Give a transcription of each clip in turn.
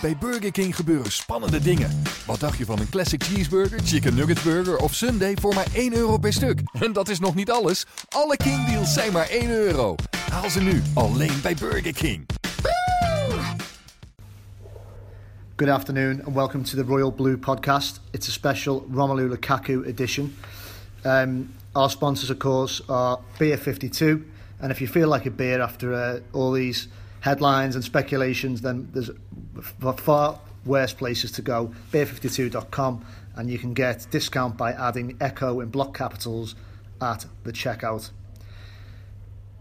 Bij Burger King gebeuren spannende dingen. Wat dacht je van een classic cheeseburger, chicken nugget burger of sundae voor maar 1 euro per stuk? En dat is nog niet alles. Alle King deals zijn maar 1 euro. Haal ze nu alleen bij Burger King. Good afternoon and welcome to the Royal Blue podcast. It's a special Romelu Lukaku edition. Um, our sponsors, of course, are Beer 52. And if you feel like a beer after uh, all these headlines and speculations, then there's far worse places to go. Beer52.com, and you can get discount by adding Echo in block capitals at the checkout.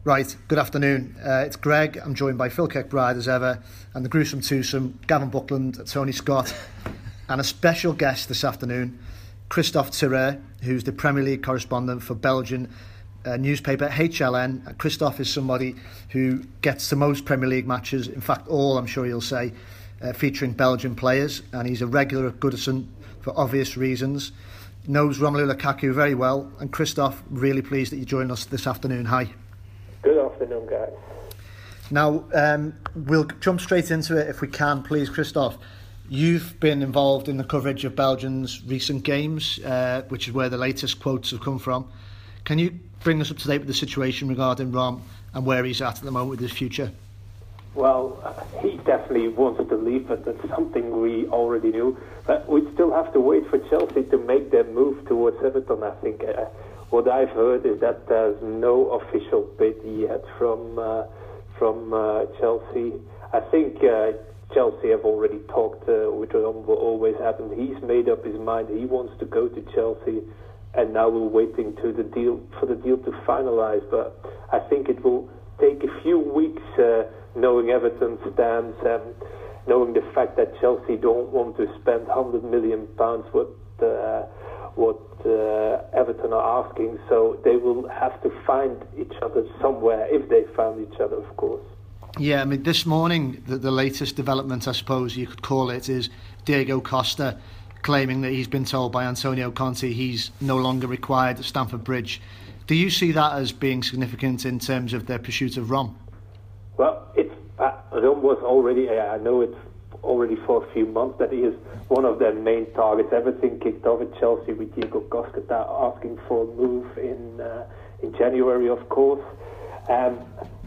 Right, good afternoon. Uh, it's Greg. I'm joined by Phil Kirkbride as ever, and the gruesome twosome, Gavin Buckland, Tony Scott, and a special guest this afternoon, Kristof Terreur, who's the Premier League correspondent for Belgian uh, newspaper HLN. Kristof is somebody who gets the most Premier League matches, in fact, all I'm sure you'll say, uh, featuring Belgian players, and he's a regular at Goodison for obvious reasons. Knows Romelu Lukaku very well, and Kristof, really pleased that you joined us this afternoon. Hi. Good afternoon, guys. Now, um, we'll jump straight into it if we can, please, Kristof. You've been involved in the coverage of Belgium's recent games, uh, which is where the latest quotes have come from. Can you bring us up to date with the situation regarding Rom and where he's at at the moment with his future? Well, he definitely wants to leave, but that's something we already knew. But we still have to wait for Chelsea to make their move towards Everton, I think. Uh, what I've heard is that there's no official bid yet from uh, from uh, Chelsea. I think uh, Chelsea have already talked, uh, which always happen. He's made up his mind. He wants to go to Chelsea and now we're waiting to the deal for the deal to finalize. But I think it will take a few weeks, uh, knowing Everton's stance and knowing the fact that Chelsea don't want to spend 100 million pounds what uh, what uh, Everton are asking. So they will have to find each other somewhere if they find each other, of course. Yeah, I mean, this morning, the, the latest development, I suppose you could call it, is Diego Costa claiming that he's been told by Antonio Conte he's no longer required at Stamford Bridge. Do you see that as being significant in terms of their pursuit of Rom? Well, it's uh, Rom was already. Uh, I know it's already for a few months that he is one of their main targets. Everything kicked off at Chelsea with Diego Costa asking for a move in uh, in January, of course. Um,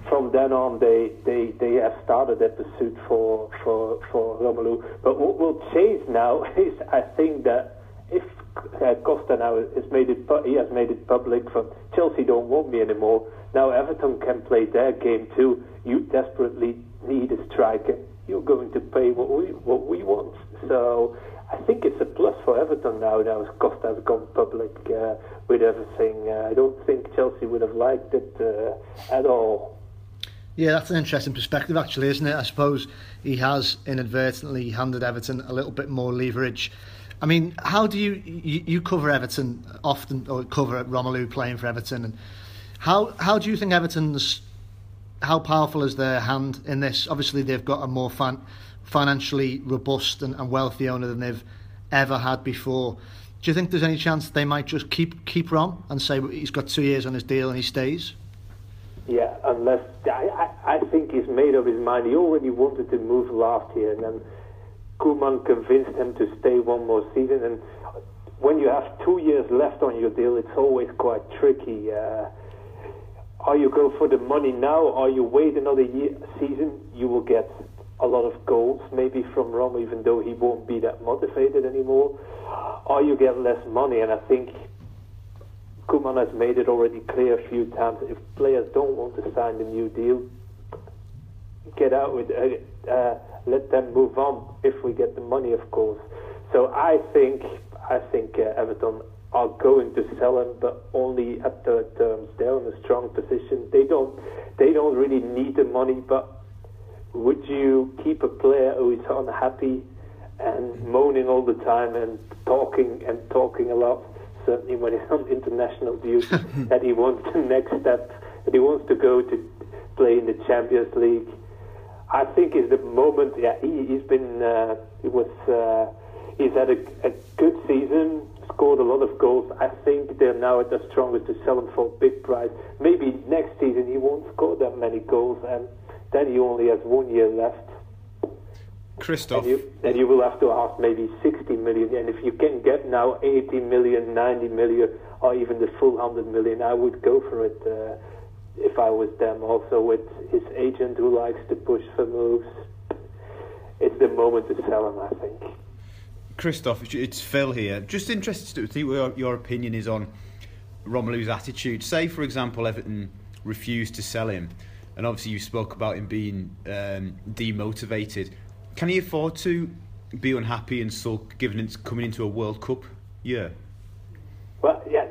from then on, they, they, they have started their pursuit for, for, for Romelu. But what will change now is, I think that if uh, Costa now has made it, he has made it public from Chelsea don't want me anymore. Now Everton can play their game too. You desperately need a striker. You're going to pay what we what we want. So I think it's a plus for Everton now. Now Costa has gone public uh, with everything. Uh, I don't think Chelsea would have liked it uh, at all. Yeah, that's an interesting perspective, actually, isn't it? I suppose he has inadvertently handed Everton a little bit more leverage. I mean, how do you you, you cover Everton often, or cover Romelu playing for Everton, and how how do you think Everton's how powerful is their hand in this? Obviously, they've got a more fan, financially robust and, and wealthy owner than they've ever had before. Do you think there's any chance they might just keep keep Rom and say he's got two years on his deal and he stays? Yeah, unless I, I, think he's made up his mind. He already wanted to move last year, and then Koeman convinced him to stay one more season. And when you have two years left on your deal, it's always quite tricky. Uh, are you go for the money now, or you wait another year, season? You will get a lot of goals, maybe from Rom, even though he won't be that motivated anymore. Or you get less money, and I think Koeman has made it already clear a few times. If players don't want to sign the new deal, get out with uh, uh, let them move on. If we get the money, of course. So I think I think uh, Everton are going to sell him, but only at terms. They're in a strong position. They don't they don't really need the money, but would you keep a player who is unhappy and moaning all the time and talking and talking a lot? Certainly when he's on international duty, that he wants the next step, that he wants to go to play in the Champions League. I think is the moment. Yeah, he, he's been. Uh, he was. Uh, he's had a, a good season. Scored a lot of goals. I think they're now at their strongest to sell him for a big price. Maybe next season he won't score that many goals, and then he only has one year left. Kristof. And you, and you will have to ask maybe 60 million. And if you can get now 80 million, 90 million, or even the full 100 million, I would go for it uh, if I was them. Also, with his agent who likes to push for moves, it's the moment to sell him, I think. Kristof, it's Phil here. Just interested to see what your opinion is on Romelu's attitude. Say, for example, Everton refused to sell him, and obviously you spoke about him being um, demotivated. Can he afford to be unhappy and sulk given it's coming into a World Cup year? Well, yeah,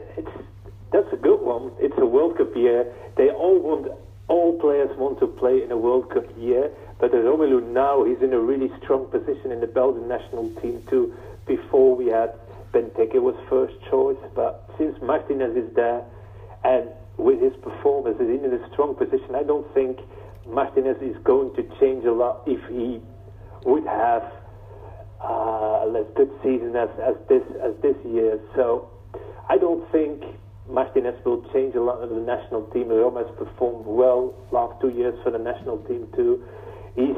that's a good one. It's a World Cup year. They all want, all players want to play in a World Cup year. But Romelu now, he's in a really strong position in the Belgian national team too. Before we had Benteke was first choice, but since Martinez is there, and with his performance, he's in a strong position. I don't think Martinez is going to change a lot if he would have uh, a less good season as, as this as this year. So I don't think Martinez will change a lot of the national team. He almost performed well last two years for the national team too. He's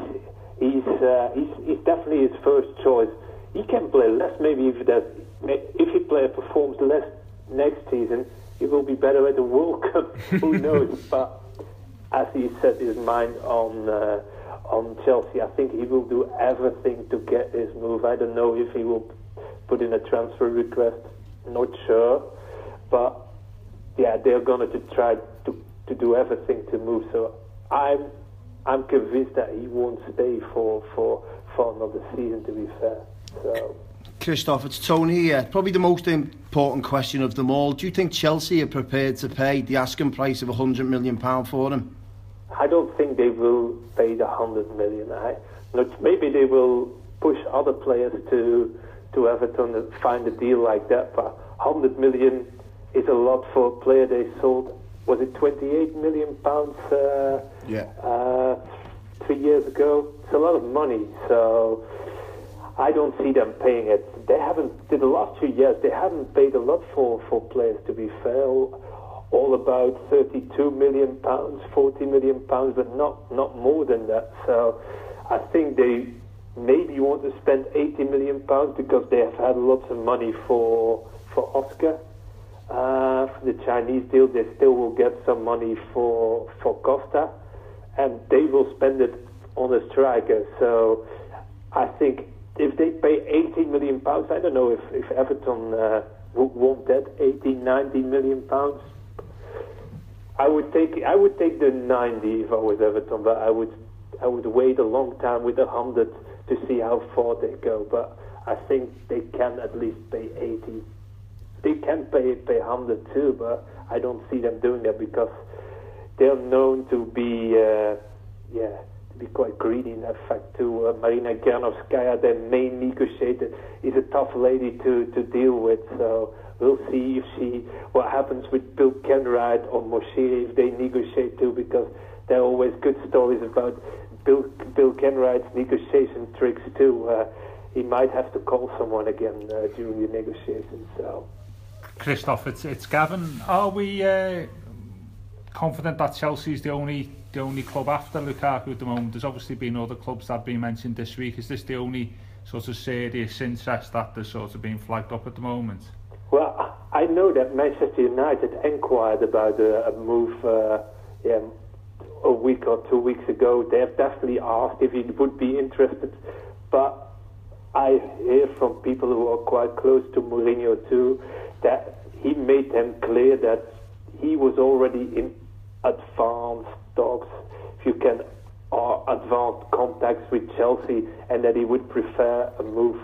he's uh, he's, he's definitely his first choice. He can play less maybe if that if he player performs less next season, he will be better at the World Cup. Who knows? but as he set his mind on. Uh, on Chelsea. I think he will do everything to get his move. I don't know if he will put in a transfer request. Not sure, but yeah, they're going to try to to do everything to move. So I'm I'm convinced that he won't stay for for for another season. To be fair, so. Kristof, it's Tony here. Probably the most important question of them all. Do you think Chelsea are prepared to pay the asking price of £100 million for him? I don't think they will pay the hundred million. I, maybe they will push other players to to Everton and find a deal like that. But hundred million is a lot for a player they sold. Was it 28 million pounds? Uh, yeah. Uh, three years ago. It's a lot of money. So I don't see them paying it. They haven't. In the last two years, they haven't paid a lot for for players. To be fair all about 32 million pounds, 40 million pounds, but not not more than that. So I think they maybe want to spend 80 million pounds because they have had lots of money for for Oscar. Uh, for the Chinese deal, they still will get some money for for Costa, and they will spend it on a striker. So I think if they pay 80 million pounds, I don't know if if Everton uh, would want that 80, 90 million pounds. I would take I would take the 90 if I was Everton, but I would I would wait a long time with the 100 to see how far they go. But I think they can at least pay 80. They can pay pay 100 too, but I don't see them doing that because they're known to be uh, yeah to be quite greedy in that fact too. Uh, Marina Granovskaya, their main negotiator, is a tough lady to to deal with. So We'll see if she what happens with Bill Kenwright or Moshe if they negotiate too, because there are always good stories about Bill Bill Kenwright's negotiation tricks too. Uh, he might have to call someone again uh, during the negotiations. So, Kristof, it's it's Gavin. Are we uh, confident that Chelsea is the only the only club after Lukaku at the moment? There's obviously been other clubs that have been mentioned this week. Is this the only sort of serious interest that there's sort of being flagged up at the moment? Well, I know that Manchester United inquired about a, move uh, yeah, a week or two weeks ago. They have definitely asked if he would be interested, but I hear from people who are quite close to Mourinho too that he made them clear that he was already in advanced talks, if you can, or advanced contacts with Chelsea, and that he would prefer a move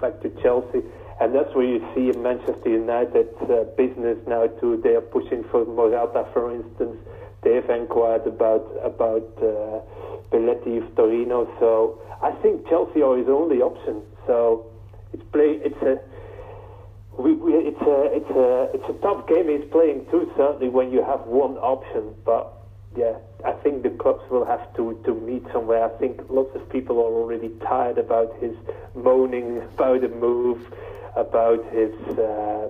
back to Chelsea. And that's where you see Manchester United uh, business now too. They are pushing for Morata, for instance, they've inquired about about uh, Belotti of Torino. So I think Chelsea are his only option. So it's play. It's a we, we, it's a it's a it's a tough game he's playing too. Certainly when you have one option, but yeah, I think the clubs will have to to meet somewhere. I think lots of people are already tired about his moaning about the move, about his uh,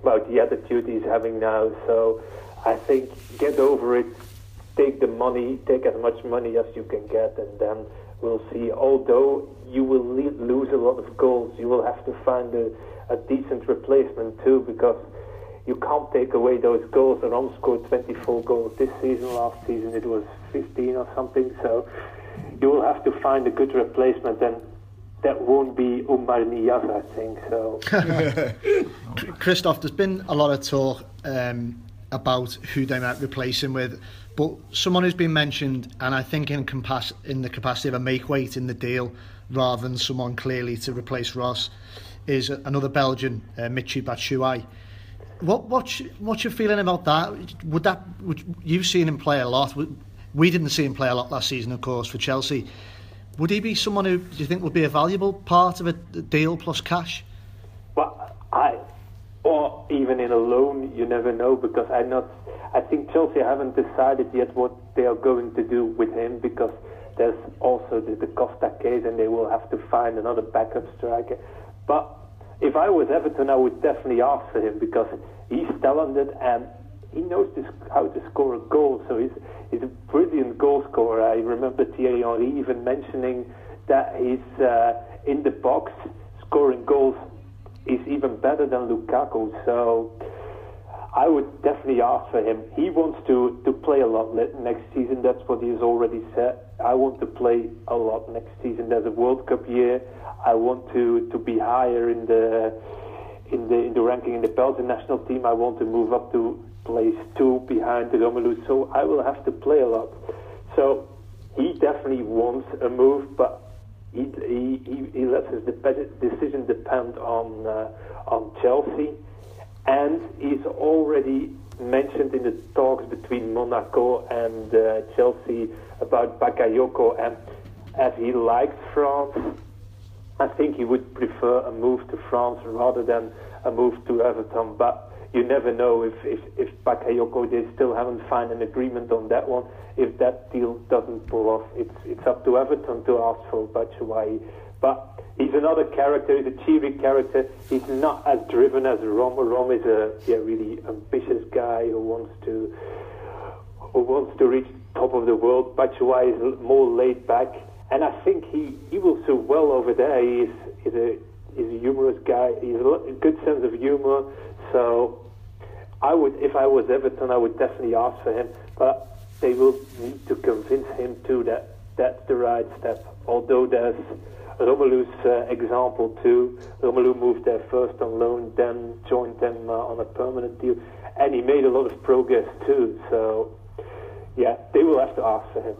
about the attitude he's having now. So I think get over it. Take the money, take as much money as you can get, and then we'll see. Although you will lose a lot of goals, you will have to find a a decent replacement too because you can't take away those goals. Rom scored 24 goals this season. Last season it was 15 or something. So you will have to find a good replacement, and that won't be Oumar Niasse, I think. So, Kristof, there's been a lot of talk um, about who they might replace him with, but someone who's been mentioned, and I think in, compas- in the capacity of a make weight in the deal, rather than someone clearly to replace Ross is another Belgian, uh, Michy Batshuayi. What what's what's your feeling about that? Would that would, you've seen him play a lot? We didn't see him play a lot last season, of course, for Chelsea. Would he be someone who do you think would be a valuable part of a deal plus cash? Well, I or even in a loan, you never know because I not. I think Chelsea haven't decided yet what they are going to do with him because there's also the, the Costa case and they will have to find another backup striker. But if I was Everton, I would definitely ask for him because he's talented and he knows this, how to score a goal. So he's, he's a brilliant goal scorer. I remember Thierry Henry even mentioning that he's uh, in the box scoring goals is even better than Lukaku. So I would definitely ask for him. He wants to, to play a lot next season. That's what he's already said. I want to play a lot next season. There's a World Cup year. I want to, to be higher in the in the in the ranking in the Belgian national team. I want to move up to place two behind the Romelu. So I will have to play a lot. So he definitely wants a move, but he he, he, he lets his decision depend on uh, on Chelsea, and he's already mentioned in the talks between Monaco and uh, Chelsea about Bakayoko, and as he likes France I think he would prefer a move to France rather than a move to Everton. But you never know if if, if Bakayoko they still haven't found an agreement on that one. If that deal doesn't pull off, it's it's up to Everton to ask for Batshuayi. But he's another character. He's a cheery character. He's not as driven as Rom. Rom is a yeah, really ambitious guy who wants to who wants to reach top of the world. Batshuayi is more laid back and I think he, he will do well over there. He's, he's, a, he's a humorous guy. He's a good sense of humor. So I would, if I was Everton, I would definitely ask for him. But they will need to convince him too that that's the right step. Although there's Romelu's uh, example too. Romelu moved there first on loan, then joined them uh, on a permanent deal, and he made a lot of progress too. So yeah, they will have to ask for him.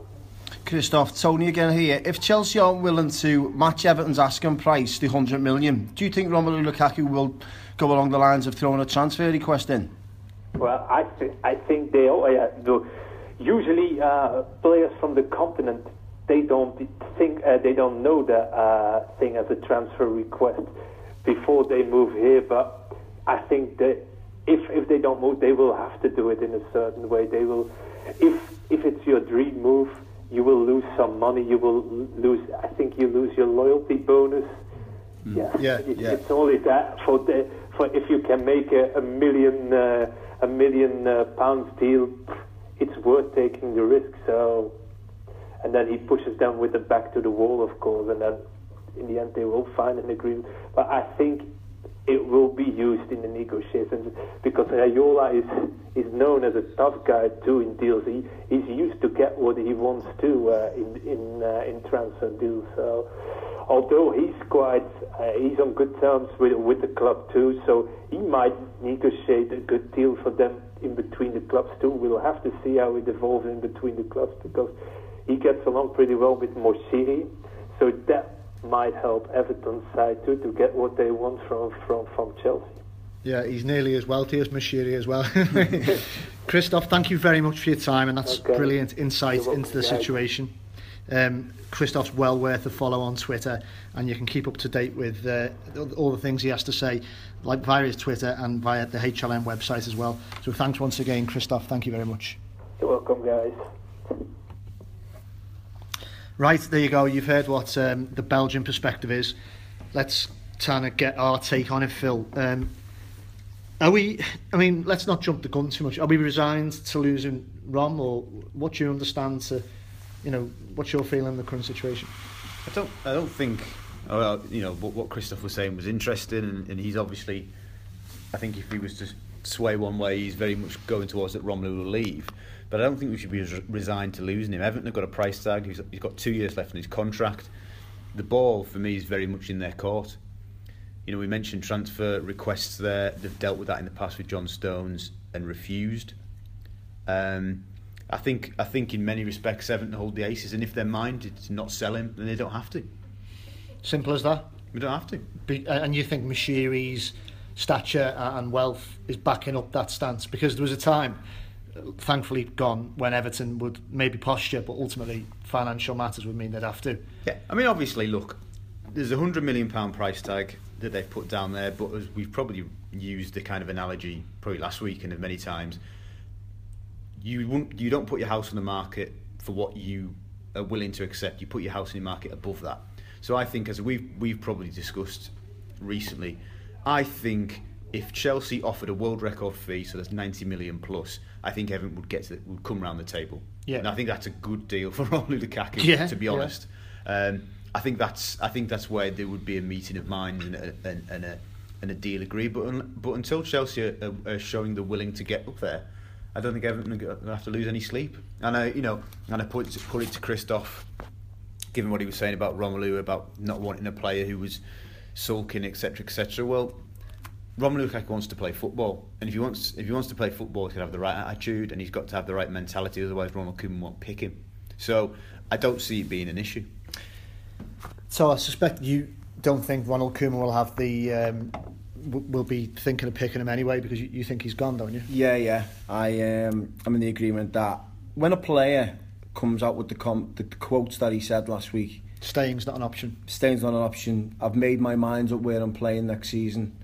Kristof, Tony again here. If Chelsea aren't willing to match Everton's asking price, the 100 million, do you think Romelu Lukaku will go along the lines of throwing a transfer request in? Well, I, th- I think they all, yeah, do. Usually, uh, players from the continent they don't think uh, they don't know the uh, thing as a transfer request before they move here. But I think that if if they don't move, they will have to do it in a certain way. They will, if if it's your dream move, you will lose some money. You will lose. I think you lose your loyalty bonus. Mm. Yeah, yeah, it, yeah. It's only that for the for if you can make a, a million uh, a million uh, pounds deal, it's worth taking the risk. So, and then he pushes them with the back to the wall, of course, and then in the end they will find an agreement. But I think it will be used in the negotiations because Raiola is is known as a tough guy too in deals. He he's used to get what he wants to uh, in in uh, in transfer deals. So although he's quite uh, he's on good terms with with the club too, so he might negotiate a good deal for them in between the clubs too. We'll have to see how it evolves in between the clubs because he gets along pretty well with Moshiri. So that might help Everton's side too to get what they want from from from Chelsea. Yeah, he's nearly as wealthy as Moshiri as well. Kristof, thank you very much for your time, and that's Okay. brilliant insight into the situation. Um, Kristof's well worth a follow on Twitter, and you can keep up to date with uh, all the things he has to say, like via his Twitter and via the HLN website as well. So thanks once again, Kristof. Thank you very much. You're welcome, guys. Right, there you go. You've heard what um, the Belgian perspective is. Let's kind of get our take on it, Phil. Um, are we, I mean, let's not jump the gun too much. Are we resigned to losing Rom, or what do you understand to, you know, what's your feeling in the current situation? I don't. I don't think. oh, Well, you know what, what Kristof was saying was interesting, and, and he's obviously. I think if he was to sway one way, he's very much going towards that Romelu will leave. But I don't think we should be resigned to losing him. Everton have got a price tag. He's, he's got two years left in his contract. The ball for me is very much in their court. You know, we mentioned transfer requests there. They've dealt with that in the past with John Stones and refused. Um, I think I think in many respects Everton hold the aces, and if they're minded to not sell him, then they don't have to. Simple as that. We don't have to. Be, and you think Moshiri's stature and wealth is backing up that stance? Because there was a time, thankfully gone, when Everton would maybe posture, but ultimately financial matters would mean they'd have to. Yeah, I mean, obviously, look, there's a hundred million pound price tag that they've put down there, but we've probably used the kind of analogy probably last week and many times, you wouldn't, you don't put your house on the market for what you are willing to accept. You put your house in the market above that. So I think, as we've we've probably discussed recently, I think if Chelsea offered a world record fee, so that's 90 million plus, I think Everton would get to would come round the table. Yeah. and I think that's a good deal for Romelu Lukaku. Yeah, to be yeah. honest. Um, I think that's I think that's where there would be a meeting of minds and a, and, and a and a deal agreed. But un, but until Chelsea are, are showing they're willing to get up there, I don't think Everton are going to have to lose any sleep. And I you know and I put put it to Kristof, given what he was saying about Romelu about not wanting a player who was sulking etc etc. Well. Romelu Lukaku wants to play football, and if he wants if he wants to play football, he's got to have the right attitude, and he's got to have the right mentality. Otherwise, Ronald Koeman won't pick him. So I don't see it being an issue. So I suspect you don't think Ronald Koeman will have the um, w- will be thinking of picking him anyway because you, you think he's gone, don't you? Yeah, yeah. I um, I'm in the agreement that when a player comes out with the com- the quotes that he said last week, Staying's not an option. staying's not an option. I've made my mind up where I'm playing next season.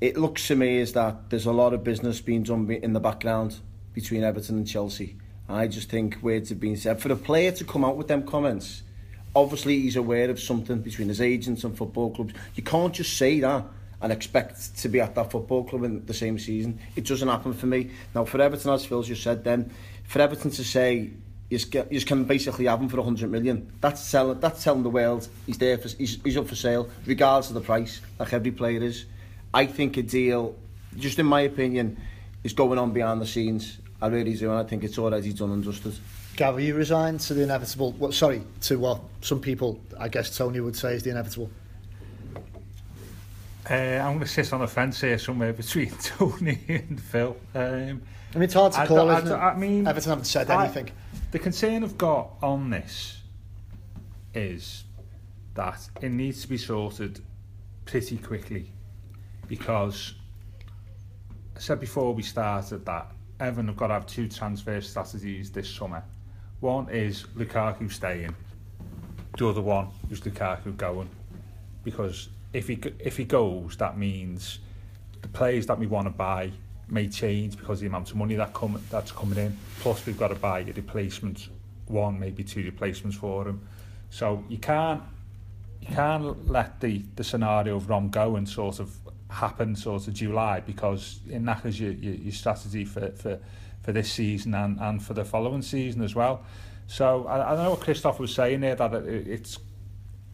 It looks to me as that there's a lot of business being done in the background between Everton and Chelsea. I just think words have been said. For a player to come out with them comments, obviously he's aware of something between his agents and football clubs. You can't just say that and expect to be at that football club in the same season. It doesn't happen for me. Now, for Everton, as Phil's just said then, for Everton to say you just can basically have him for 100 million. That's telling, that's telling the world he's there for, he's, he's up for sale, regardless of the price, like every player is. I think a deal, just in my opinion, is going on behind the scenes. I really do, and I think it's already done and dusted. Gary, you resigned to the inevitable, well, sorry, to what some people, I guess Tony would say is the inevitable. Uh, I'm going to sit on the fence here somewhere between Tony and Phil. Um, I mean, it's hard to I call, I isn't d- it? I mean, Everton haven't said I- anything. The concern I've got on this is that it needs to be sorted pretty quickly because I said before we started that Evan have got to have two transfer strategies this summer. One is Lukaku staying, the other one is Lukaku going. Because if he if he goes, that means the players that we want to buy may change because the amount of money that come that's coming in. Plus, we've got to buy a replacement, one maybe two replacements for him. So you can't you can't let the the scenario of Rom go and sort of happen sort of July because in knackers your, your, your strategy for, for for this season and, and for the following season as well. So I, I know what Kristof was saying there that it, it's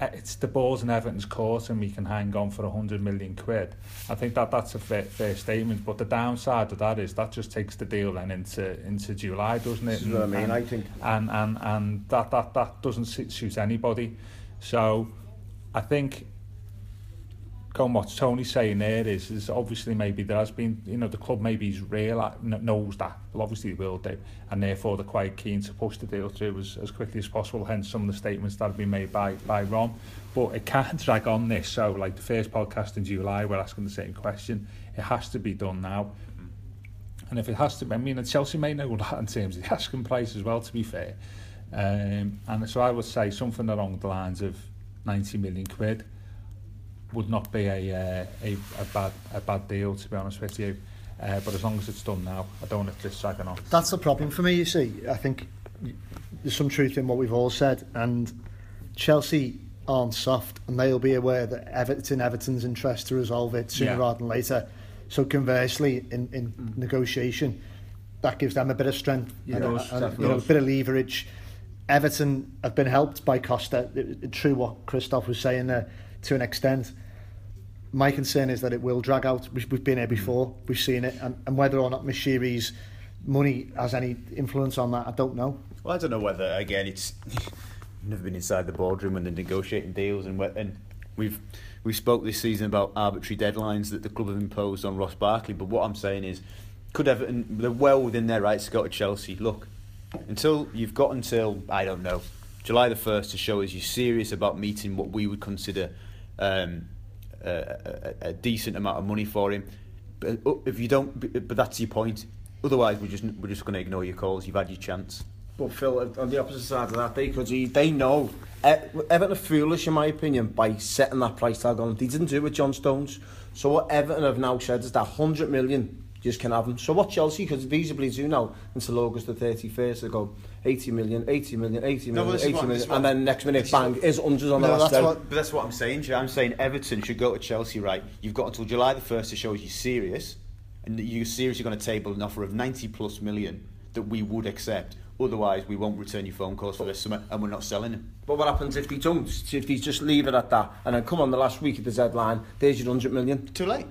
Uh, it's the balls in Everton's court and we can hang on for a hundred million quid. I think that that's a fair, fair statement. But the downside of that is that just takes the deal then into into July, doesn't it? This is what I mean, And- I think. and and and that that that doesn't suit, suit anybody. So I think going what Tony's Tony saying there is, is obviously maybe there has been, you know, the club maybe is real, uh, knows that, well obviously they will do, and therefore they're quite keen to push the deal through as, as quickly as possible, hence some of the statements that have been made by, by Rom. But it can't drag on this, so like the first podcast in July, we're asking the same question, it has to be done now. And if it has to be, I mean, Chelsea may know that in terms of the asking price as well, to be fair. Um, and so I would say something along the lines of 90 million quid, would not be a, uh, a, a, bad, a bad deal, to be honest with you. Uh, but as long as it's done now, I don't want it to drag on. That's the problem for me, you see. I think there's some truth in what we've all said, and Chelsea aren't soft, and they'll be aware that Everton, it's in Everton's interest to resolve it sooner yeah. rather than later. So conversely, in, in mm. negotiation, that gives them a bit of strength yeah, and, does, and, you know, a bit of leverage. Everton have been helped by Costa. It, it, true what Kristof was saying there to an extent. My concern is that it will drag out. We've, been here before. We've seen it, and, and whether or not Moshiri's money has any influence on that, I don't know. Well, I don't know whether again it's never been inside the boardroom when they're negotiating deals, and and we've we spoke this season about arbitrary deadlines that the club have imposed on Ross Barkley. But what I'm saying is, could Everton they're well within their rights to go to Chelsea. Look, until you've got until I don't know July the first to show us you're serious about meeting what we would consider um, a, a, a decent amount of money for him. But oh, if you don't, but that's your point. Otherwise, we're just we're just going to ignore your calls. You've had your chance. But Phil, on the opposite side of that, they could they know e, Everton are foolish in my opinion by setting that price tag on. They didn't do it with John Stones. So what Everton have now said is that 100 million just can have them. So what Chelsea could feasibly do now until August the 31st, they go 80 million, 80 million, 80 million, no, 80 what, million, and then next minute, bang, is hundreds on no, the last day. What, but that's what I'm saying, I'm saying Everton should go to Chelsea, right? You've got until July the 1st to show you're serious, and you're seriously going to table an offer of 90 plus million that we would accept. Otherwise, we won't return your phone calls for this summer, and we're not selling them. But what happens if they don't? If they just leave it at that, and then come on the last week of the deadline, there's your 100 million. Too late.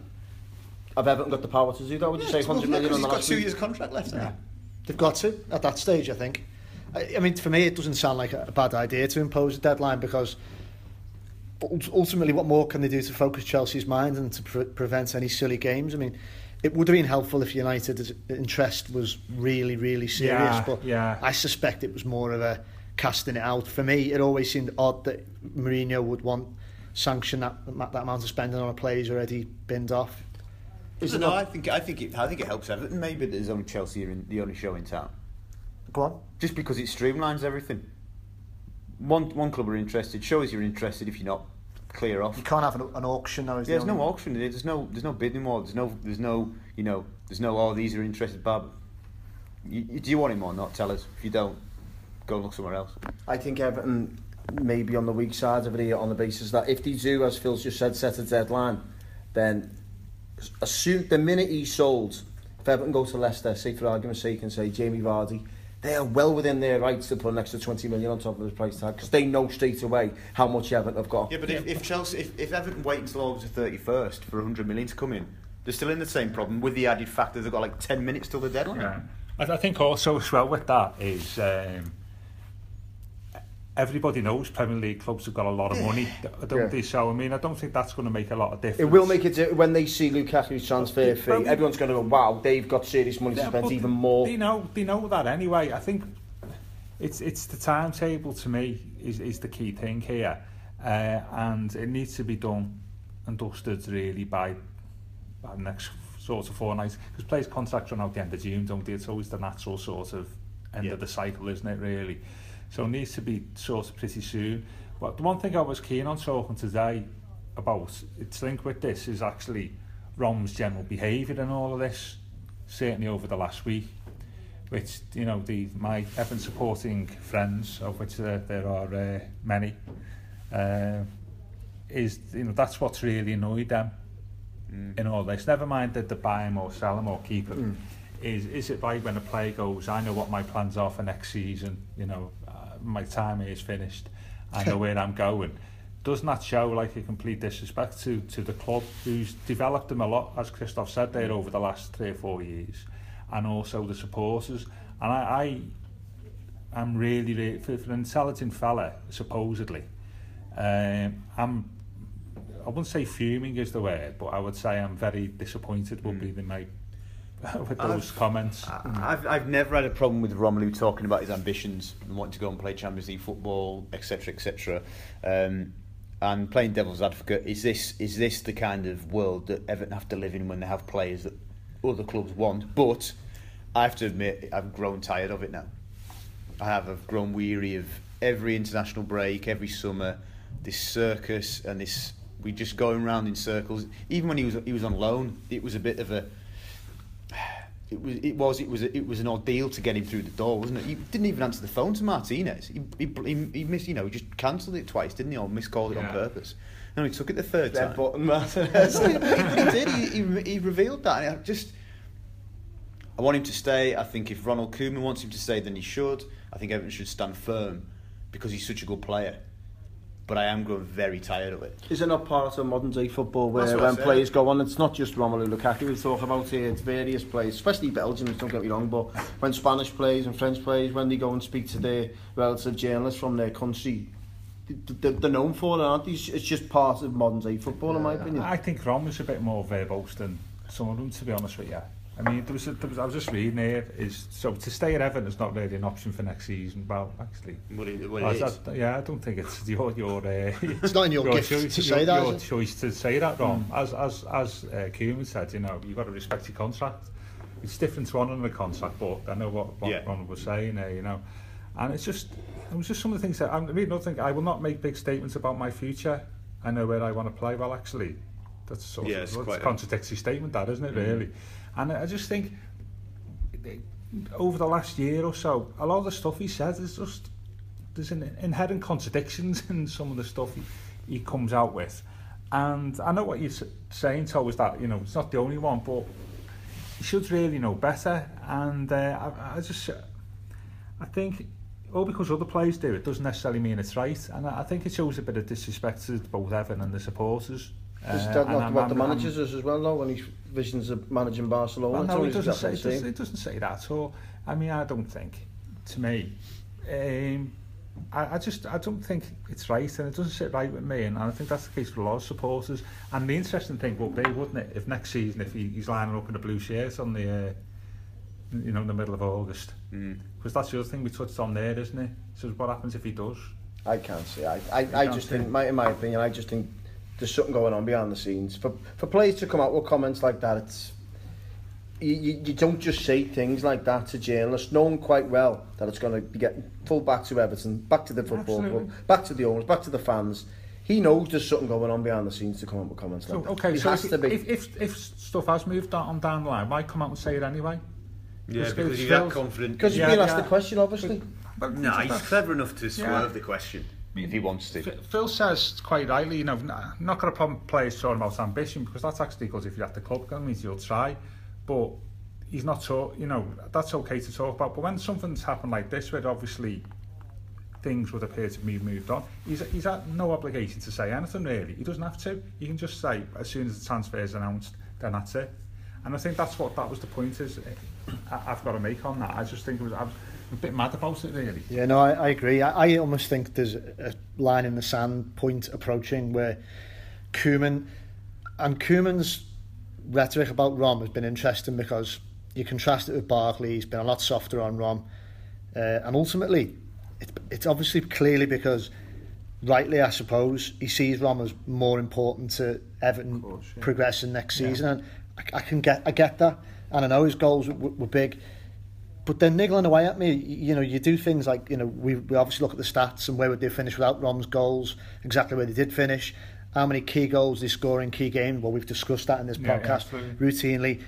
Have Everton got the power to do that? Would you say 100 million on the last got two years contract left. Yeah. They've got to at that stage, I think. I, I mean, for me, it doesn't sound like a, a bad idea to impose a deadline because ultimately, what more can they do to focus Chelsea's mind and to pre prevent any silly games? I mean, it would have been helpful if United's interest was really, really serious, yeah, but yeah. I suspect it was more of a casting it out. For me, it always seemed odd that Mourinho would want sanction that that amount of spending on a player he's already binned off. Is no, I think I think it I think it helps Everton. Maybe there's only Chelsea are in, the only show in town. Go on. Just because it streamlines everything. One one club are interested. Shows you're interested. If you're not, clear off. You can't have an, an auction now. Yeah, there's no auction. There's no there's no bidding war. There's no there's no you know there's no oh these are interested. Bob, you, you, do you want him or not? Tell us. If you don't, go look somewhere else. I think Everton maybe on the weak side of it here on the basis that if they do, as Phil just said, set a deadline, then assume the minute he's sold, if Everton go to Leicester, say for argument's sake, and say Jamie Vardy they are well within their rights to put an extra 20 million on top of the price tag because they know straight away how much Everton have got. Yeah, but if, if Chelsea, if, if Everton wait until August the 31st for 100 million to come in, they're still in the same problem with the added fact that they've got like 10 minutes till the deadline. Yeah. I, I think also as well with that is um, everybody knows Premier League clubs have got a lot of money, don't yeah. they? So, I mean, I don't think that's going to make a lot of difference. It will make it when they see Lukaku's transfer fee. Everyone's going to go, wow, they've got serious money to spend even more. They know, they know that anyway. I think it's it's the timetable to me is, is the key thing here. Uh, and it needs to be done and dusted really by, by the next sort of four nights. Because players' contracts run out at the end of June, don't they? It's always the natural sort of end yeah. of the cycle, isn't it, really? So it needs to be sorted pretty soon. But the one thing I was keen on talking today about, its linked with this, is actually Rom's general behaviour in all of this, certainly over the last week, which, you know, the my Evan supporting friends, of which uh, there are uh, many, uh, is, you know, that's what's really annoyed them mm. in all this. Never mind that they buy him or sell him or keep him. Mm. Is, is it like when a player goes, I know what my plans are for next season, you know, my time here is finished. I know where I'm going. Doesn't that show like a complete disrespect to, to the club who's developed them a lot, as Kristof said there, over the last three or four years, and also the supporters. And I, I am really, really for, for an intelligent fella, supposedly, um, I'm I wouldn't say fuming is the word, but I would say I'm very disappointed would mm. be the my with those I've, comments. I've, I've never had a problem with Romelu talking about his ambitions and wanting to go and play Champions League football, etc., etc. Um, And playing devil's advocate, is this is this the kind of world that Everton have to live in when they have players that other clubs want? But I have to admit, I've grown tired of it now. I have. I've grown weary of every international break, every summer, this circus and this. We just going round in circles. Even when he was he was on loan, it was a bit of a. It was it was it was it was an ordeal to get him through the door, wasn't it? He didn't even answer the phone to Martinez. He he, he, he missed, you know, he just cancelled it twice, didn't he, or miscalled it Yeah. on purpose. No, he took it the third time. Dead button Martinez. No, he, he did. He, he, he revealed that. And I just, I want him to stay. I think if Ronald Koeman wants him to stay, then he should. I think Everton should stand firm because he's such a good player. But I am growing very tired of it. Is it not part of modern day football where That's what I when players go on, it's not just Romelu Lukaku we talk about here, it's various players, especially Belgians, don't get me wrong, but when Spanish players and French players, when they go and speak to their relative journalists from their country, they're, they're known for it, aren't they? It's just part of modern day football, in my opinion. I think Ron is a bit more verbose than some of them, to be honest with you. I mean, there was, a, there was I was just reading here, is so to stay at Everton is not really an option for next season. Well, actually, What it, what I, it is. I, yeah, I don't think it's your your. Uh, It's not in your gift choice, to your, say that, Your choice to say that, Ron. As as as uh, Koeman said, you know, you've got to respect your contract. It's different to honoring a contract, but I know what, what Yeah. Ron was saying there, you know. And it's just, it was just some of the things that I'm really not think I will not make big statements about my future. I know where I want to play. Well, actually, that's sort Yeah, of it's that's quite a contradictory statement, that isn't it? Really, and I just think over the last year or so, a lot of the stuff he says is just there's an inherent contradictions in some of the stuff he, he comes out with. And I know what you're saying, to is that you know it's not the only one, but he should really know better. And uh, I, I just, I think, all because other players do it doesn't necessarily mean it's right. And I I think it shows a bit of disrespect to both Evan and the supporters. Is Uh, that and not I'm- what the I'm- I'm- managers is as well, though, when he visions of managing Barcelona? Well, no, always it doesn't, say, it, doesn't, it doesn't say that at all. I mean, I don't think, to me, um, I, I just I don't think it's right, and it doesn't sit right with me, and I think that's the case for a lot of supporters. And the interesting thing would be, wouldn't it, if next season, if he, he's lining up in a blue shirt on the, uh, you know, in the middle of August, Mm. because that's the other thing we touched on there, isn't it? So what happens if he does? I can't see I, I, I just say. think, my, in my opinion, I just think there's something going on behind the scenes. For for players to come out with comments like that, it's you, you, you don't just say things like that to journalists, knowing quite well that it's going to be getting full back to Everton, back to the football Absolutely. club, back to the owners, back to the fans. He knows there's something going on behind the scenes to come up with comments So, like that. okay, he so has if, to be. if, if, if stuff has moved on down the line, why come out and say it anyway? Yeah, Because because it's he's that confident. Because Yeah, he's been asked yeah. the question, obviously. But No, he's clever enough to swerve Yeah. the question if he wants to. Phil- says quite rightly, you know, not got a problem players talking about ambition because that's actually because if you're at the club, that means you'll try. But he's not talk, you know, that's okay to talk about. But when something's happened like this, where obviously things would appear to be moved on, he's he's at no obligation to say anything really. He doesn't have to. He can just say as soon as the transfer is announced, then that's it. And I think that's what that was the point is. I, I've got to make on that. I just think it was. I was a bit mad about it really. Yeah, no, I, I agree. I, I almost think there's a line in the sand point approaching where Koeman and Koeman's rhetoric about Rom has been interesting because you contrast it with Barkley, he's been a lot softer on Rom. Uh, and ultimately, it, it's obviously clearly because, rightly I suppose, he sees Rom as more important to Everton course, yeah. progressing next season. And I, I can get I get that. And I know his goals were, were big. But then niggling away at me, you know, you do things like, you know, we, we obviously look at the stats and where would they finish without Rom's goals, exactly where they did finish, how many key goals they score in key games. Well, we've discussed that in this Yeah, yeah, podcast absolutely. routinely.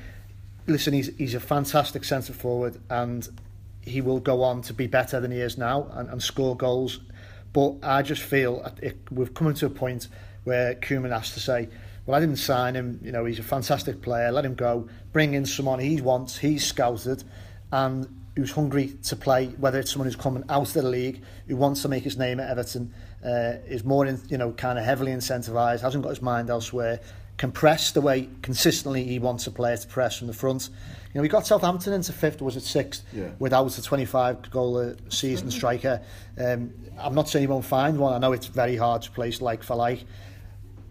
Listen, he's, he's a fantastic centre forward and he will go on to be better than he is now and, and score goals. But I just feel it, we've come to a point where Koeman has to say, well, I didn't sign him. You know, he's a fantastic player. Let him go. Bring in someone he wants. He's scouted, and who's hungry to play, whether it's someone who's coming out of the league, who wants to make his name at Everton, uh, is more, in, you know, kind of heavily incentivised, hasn't got his mind elsewhere, can press the way consistently he wants a player to press from the front. You know, we got Southampton into fifth, was it sixth, yeah. without a 25 goal season striker. Um, I'm not saying he won't find one. I know it's very hard to place like for like.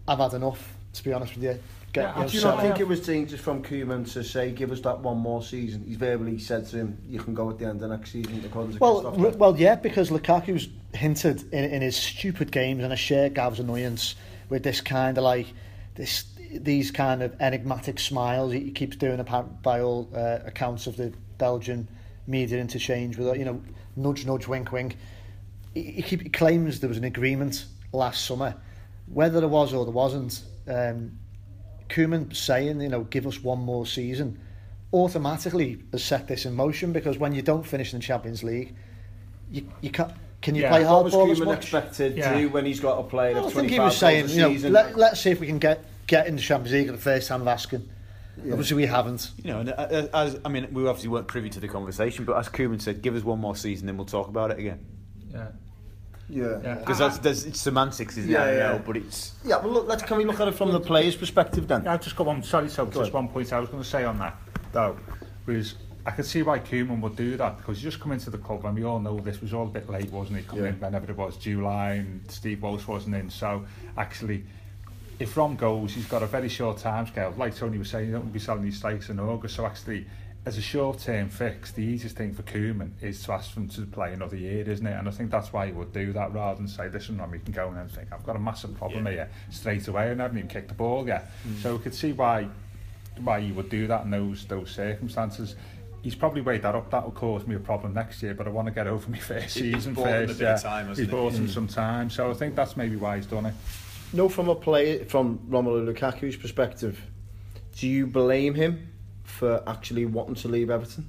I've had enough, to be honest with you. Get, Yeah, you Do you not think it was dangerous from Koeman to say, give us that one more season? He's verbally said to him, you can go at the end of next season, according to Well, Kristof. r- well, yeah, because Lukaku's hinted in, in his stupid games, and I share Gav's annoyance with this kind of like this these kind of enigmatic smiles he keeps doing apparent by all uh, accounts of the Belgian media interchange with you know nudge nudge wink wink. He, he, keep, he claims there was an agreement last summer, whether there was or there wasn't. Um, Koeman saying you know give us one more season automatically has set this in motion because when you don't finish in the Champions League, you you can't. Can you Yeah, play what was hardball as Koeman much? expected Yeah. to do when he's got a player Well, of I think he was saying, you know, let, let's see if we can get get in the Champions League at the first time of asking. Obviously, we haven't. You know, and uh, as I mean, we obviously weren't privy to the conversation, but as Koeman said, give us one more season, then we'll talk about it again. Yeah. Yeah. Yeah. Because that's, there's semantics, isn't Yeah, it? I yeah. know, but it's Yeah, well, look, let's, can we look at it from the player's perspective then? Yeah, I've just got one. Sorry, so just one point I was going to say on that though was I could see why Koeman would do that because he just come into the club and we all know this was all a bit late, wasn't it? Coming Yeah. in whenever it was July and Steve Walsh wasn't in. So actually, if Rom goes, he's got a very short time scale. Like Tony was saying, he don't be selling these stakes in August. So actually, as a short-term fix, the easiest thing for Koeman is to ask them to play another year, isn't it? And I think that's why he would do that rather than say, listen, Rom, you can go in and think, I've got a massive problem Yeah. here straight away and I haven't even kicked the ball yet. Mm. So we could see why why he would do that in those those circumstances. He's probably weighed that up. That will cause me a problem next year, but I want to get over my first He- he's season bought first. yeah. time, hasn't he's he? bought him mm. some time, so I think that's maybe why he's done it. No, from a player, from Romelu Lukaku's perspective, do you blame him for actually wanting to leave Everton?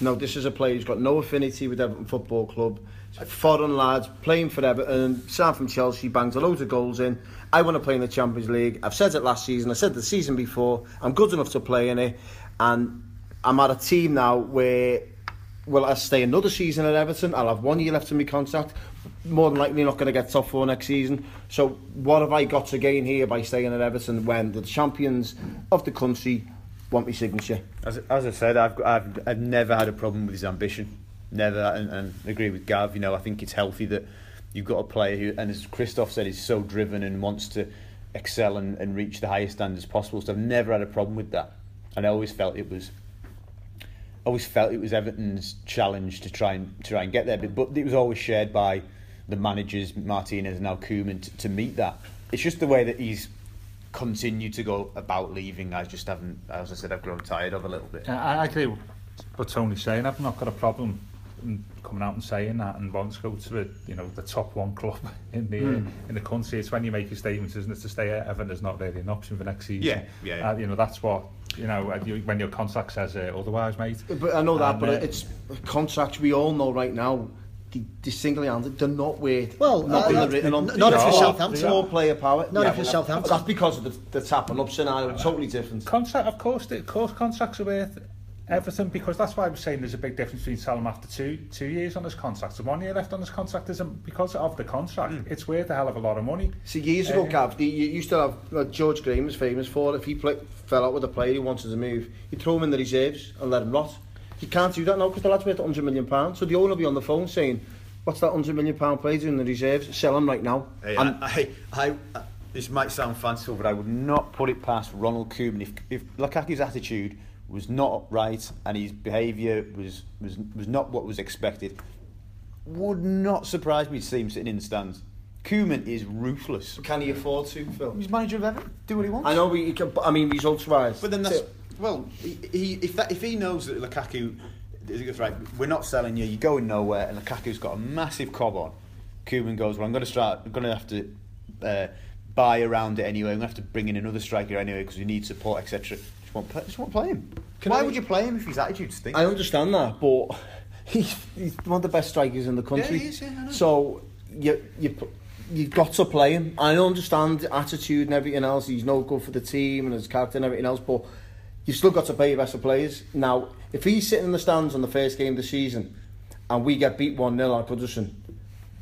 No, this is a player who's got no affinity with Everton Football Club. Foreign lads playing for Everton, signed from Chelsea, bangs a load of goals in. I want to play in the Champions League. I've said it last season. I said the season before. I'm good enough to play in it, and I'm at a team now where will I stay another season at Everton? I'll have one year left in my contract. More than likely not going to get top four next season. So what have I got to gain here by staying at Everton when the champions of the country want my signature? As, as I said, I've, I've I've never had a problem with his ambition, never, and, and agree with Gav. You know, I think it's healthy that you've got a player who, and as Kristof said, is so driven and wants to excel and, and reach the highest standards possible. So I've never had a problem with that, and I always felt it was. Always felt it was Everton's challenge to try and to try and get there, but, but it was always shared by the managers Martinez and now Koeman to, to meet that. It's just the way that he's continued to go about leaving. I just haven't, as I said, I've grown tired of a little bit. I, I agree with what Tony's saying. I've not got a problem coming out and saying that and wants to go to the, you know, the top one club in the Hmm. in the country. It's when you make a statement, isn't it, to stay at Everton is not really an option for next season. Yeah, yeah, yeah. Uh, you know, that's what, you know, uh, when your contract says uh, otherwise, mate. But I know that, And, but uh, it's contracts we all know right now. The, the single-handed, they're not worth Well, nothing uh, written on. n- not if you're Southampton. Small player power. Not if you're Southampton. That's because of the, the tapping up scenario. Totally different. Contract, of course, of course, contracts are worth everything because that's why I was saying there's a big difference between selling him after two two years on his contract and one year left on his contract. Isn't because of the contract, it's worth a hell of a lot of money. See, years ago, Uh, Gav, you used to have uh, George Graham was famous for if he play, fell out with a player he wanted to move, he'd throw him in the reserves and let him rot. You can't do that now because the lad's worth 100 million pounds. So the owner will be on the phone saying, "What's that 100 million pound player doing in the reserves? Sell him right now." Hey, and I, I, I, this might sound fanciful, but I would not put it past Ronald Koeman if, if Lukaku's attitude was not right and his behaviour was, was was not what was expected. Would not surprise me to see him sitting in the stands. Koeman is ruthless. can he afford to, Phil? He's manager of Everton. Do what he wants. I know, we, he can, I mean, results-wise. But then that's well, he, he if that if he knows that Lukaku is right, we're not selling you. You're going nowhere, and Lukaku's got a massive cob on. Koeman goes, well, I'm going to start. I'm going to have to uh, buy around it anyway. I'm going to have to bring in another striker anyway because we need support, etc. Just won't play. Just won't play him. Can Why I- would you play him if his attitude stinks? I understand that, but he's, he's one of the best strikers in the country. Yeah, he is, yeah, I know. So you you you've got to play him. I understand attitude and everything else. He's no good for the team and his character and everything else, but you've still got to pay your best of players. Now, if he's sitting in the stands on the first game of the season and we get beat one 0 at Goodison,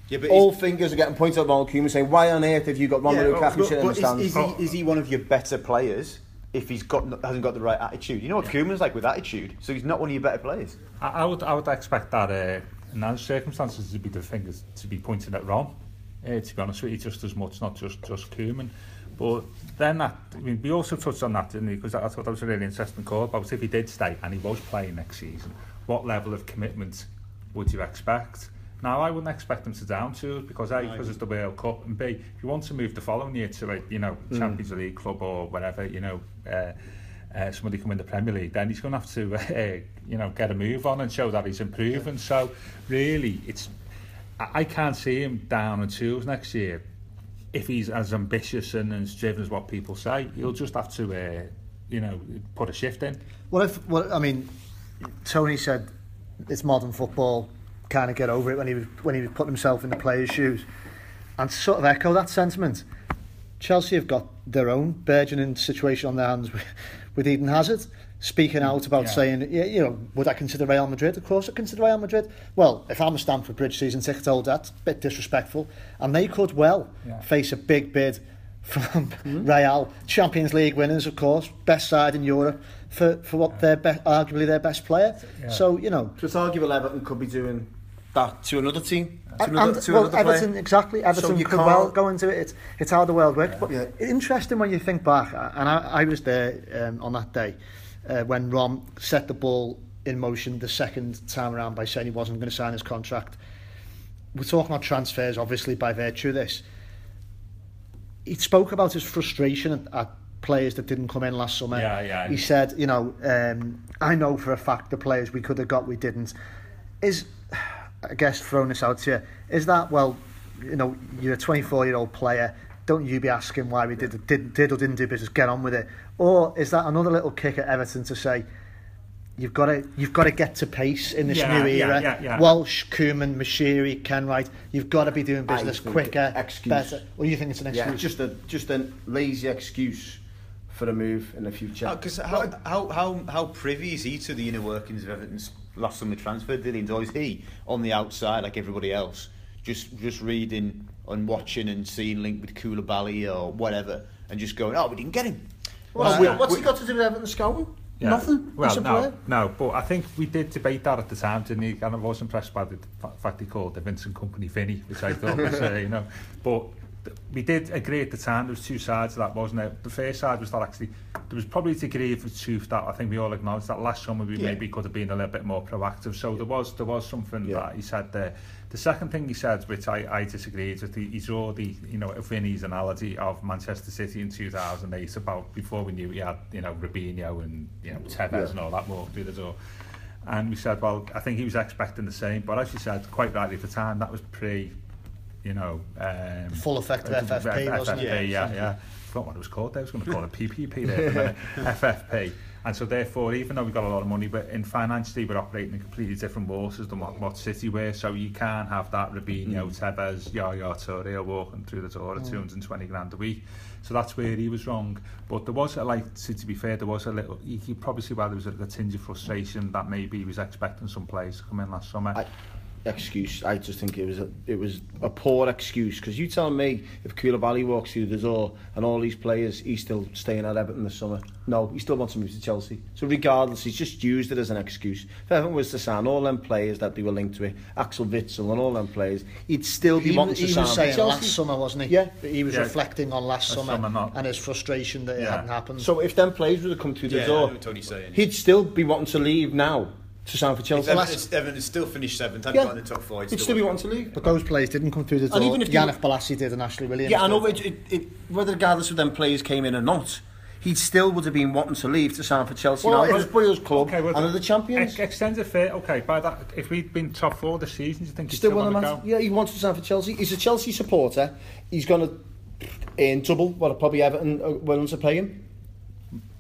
yeah, but all fingers are getting pointed at Ronald Koeman saying, "Why on earth have you got Romelu Yeah, Lukaku but, sitting in the stands?" is, is, he, is he one of your better players if he's got hasn't got the right attitude? You know what Koeman's like with attitude, so he's not one of your better players. I, I would I would expect that uh, in those circumstances to be the fingers to be pointing at Ron. Uh, to be honest with you, just as much, not just just Koeman. But then that, I mean, we also touched on that, didn't we? Because I thought that was a really interesting call about if he did stay and he was playing next season, what level of commitment would you expect? Now, I wouldn't expect them to down to because A, because it's the World Cup, and B, if you want to move the following year to, like, you know, Champions League club or whatever, you know, uh, uh, somebody come in the Premier League, then he's going to have to, uh, you know, get a move on and show that he's improving. So, really, it's I, I can't see him down on tools next year. If he's as ambitious and as driven as what people say, he'll just have to, uh, you know, put a shift in. What if? I mean, Tony said it's modern football. Kind of get over it when he was when he was putting himself in the players' shoes, and sort of echo that sentiment. Chelsea have got their own burgeoning situation on their hands with, with Eden Hazard speaking out about yeah. saying, you know, would I consider Real Madrid? Of course I consider Real Madrid. Well, if I'm a Stamford Bridge season ticket holder, that's a bit disrespectful. And they could well yeah. face a big bid from mm. Real. Champions League winners, of course, best side in Europe for, for what yeah. their be arguably their best player. Yeah. So, you know... So it's arguable Everton could be doing that to another team. To and, another, to well, another Everton, player. exactly. Everton so you could can't... well go into it. It's, it's how the world works. Yeah. But yeah. interesting when you think back, and I, I was there um, on that day, uh, when Rom set the ball in motion the second time around by saying he wasn't going to sign his contract. We're talking about transfers, obviously, by virtue of this. He spoke about his frustration at, at players that didn't come in last summer. Yeah, yeah. He said, you know, um, I know for a fact the players we could have got, we didn't. Is, I guess, throwing this out to you, is that, well, you know, you're a 24 year old player, don't you be asking why we did, did, did or didn't do business, get on with it? Or is that another little kick at Everton to say, You've got to you've got to get to pace in this Yeah, new era. yeah, yeah. Walsh, Koeman, Moshiri, Kenwright. You've got to be doing business quicker, excuse. better. Or you think it's an excuse? Yeah, just a just a lazy excuse for a move in the future. Oh, because how, how, how, how privy is he to the inner workings of Everton's last summer transfer dealings? Or is he on the outside like everybody else, just just reading and watching and seeing linked with Koulibaly or whatever, and just going, oh, we didn't get him. What's, Well, what's we- he got to do with Everton scouting? Yeah. Nothing. Well, He's no, no, but I think we did debate that at the time, didn't he? And I was impressed by the fact he called the Vincent Kompany Vinny, which I thought was, uh, you know, but we did agree at the time there was two sides to that, wasn't it? The first side was that actually there was probably a degree of truth that I think we all acknowledged that last summer we Yeah. maybe could have been a little bit more proactive. So there was there was something Yeah. that he said there. The second thing he said, which I, I disagreed with, he, he drew the, you know, Vinny's analogy of Manchester City in 2008 about before we knew he had, you know, Robinho and, you know, Tevez Yeah. and all that walked through the door. And we said, well, I think he was expecting the same, but as you said, quite rightly at the time, that was pre, you know, um, Full effect of FFP, wasn't it? FFP, yeah, yeah. I forgot what it was called. there. I was going to call it PPP there for a minute. FFP. And so therefore, even though we've got a lot of money, but in financially we're operating in completely different waters than what, what City were. So you can't have that Robinho, mm-hmm. Tevez, Yaya Toure walking through the door at mm. 220 grand a week. So that's where he was wrong. But there was, a, like, to, to be fair, there was a little, you could probably see why there was a, a tinge of frustration that maybe he was expecting some players to come in last summer. I, excuse. I just think it was a, it was a poor excuse because you tell me if Koulibaly walks through the door and all these players, he's still staying at Everton this summer. No, he still wants to move to Chelsea. So regardless, he's just used it as an excuse. If Everton was to sign all them players that they were linked to it, Axel Witsel and all them players, he'd still be He, wanting was- to he was for saying Chelsea. last summer, wasn't he? Yeah. That he was Yeah. reflecting on last Last summer, summer, and his frustration that it hadn't happened. So if them players would have come through the Yeah, door, Tony's saying. he'd still be wanting to leave now to sign for Chelsea. Everton, Everton is still finished seventh, hadn't Yeah. got in the top four. He'd still be wanting to leave. but those players didn't come through the door. And even if you- Yannick Bolasie did and Ashley Williams. Yeah, I know. did. It, it, it, whether regardless of them players came in or not, he still would have been wanting to leave to sign for Chelsea. Well, now, if- it was Boyle's club Okay, well, and are the champions. Ex- extended fair, okay, by that, if we'd been top four this season, do you think he'd still still want want to to go? Yeah, he wants to sign for Chelsea. He's a Chelsea supporter. He's going to earn double what probably Everton uh, are willing to pay him,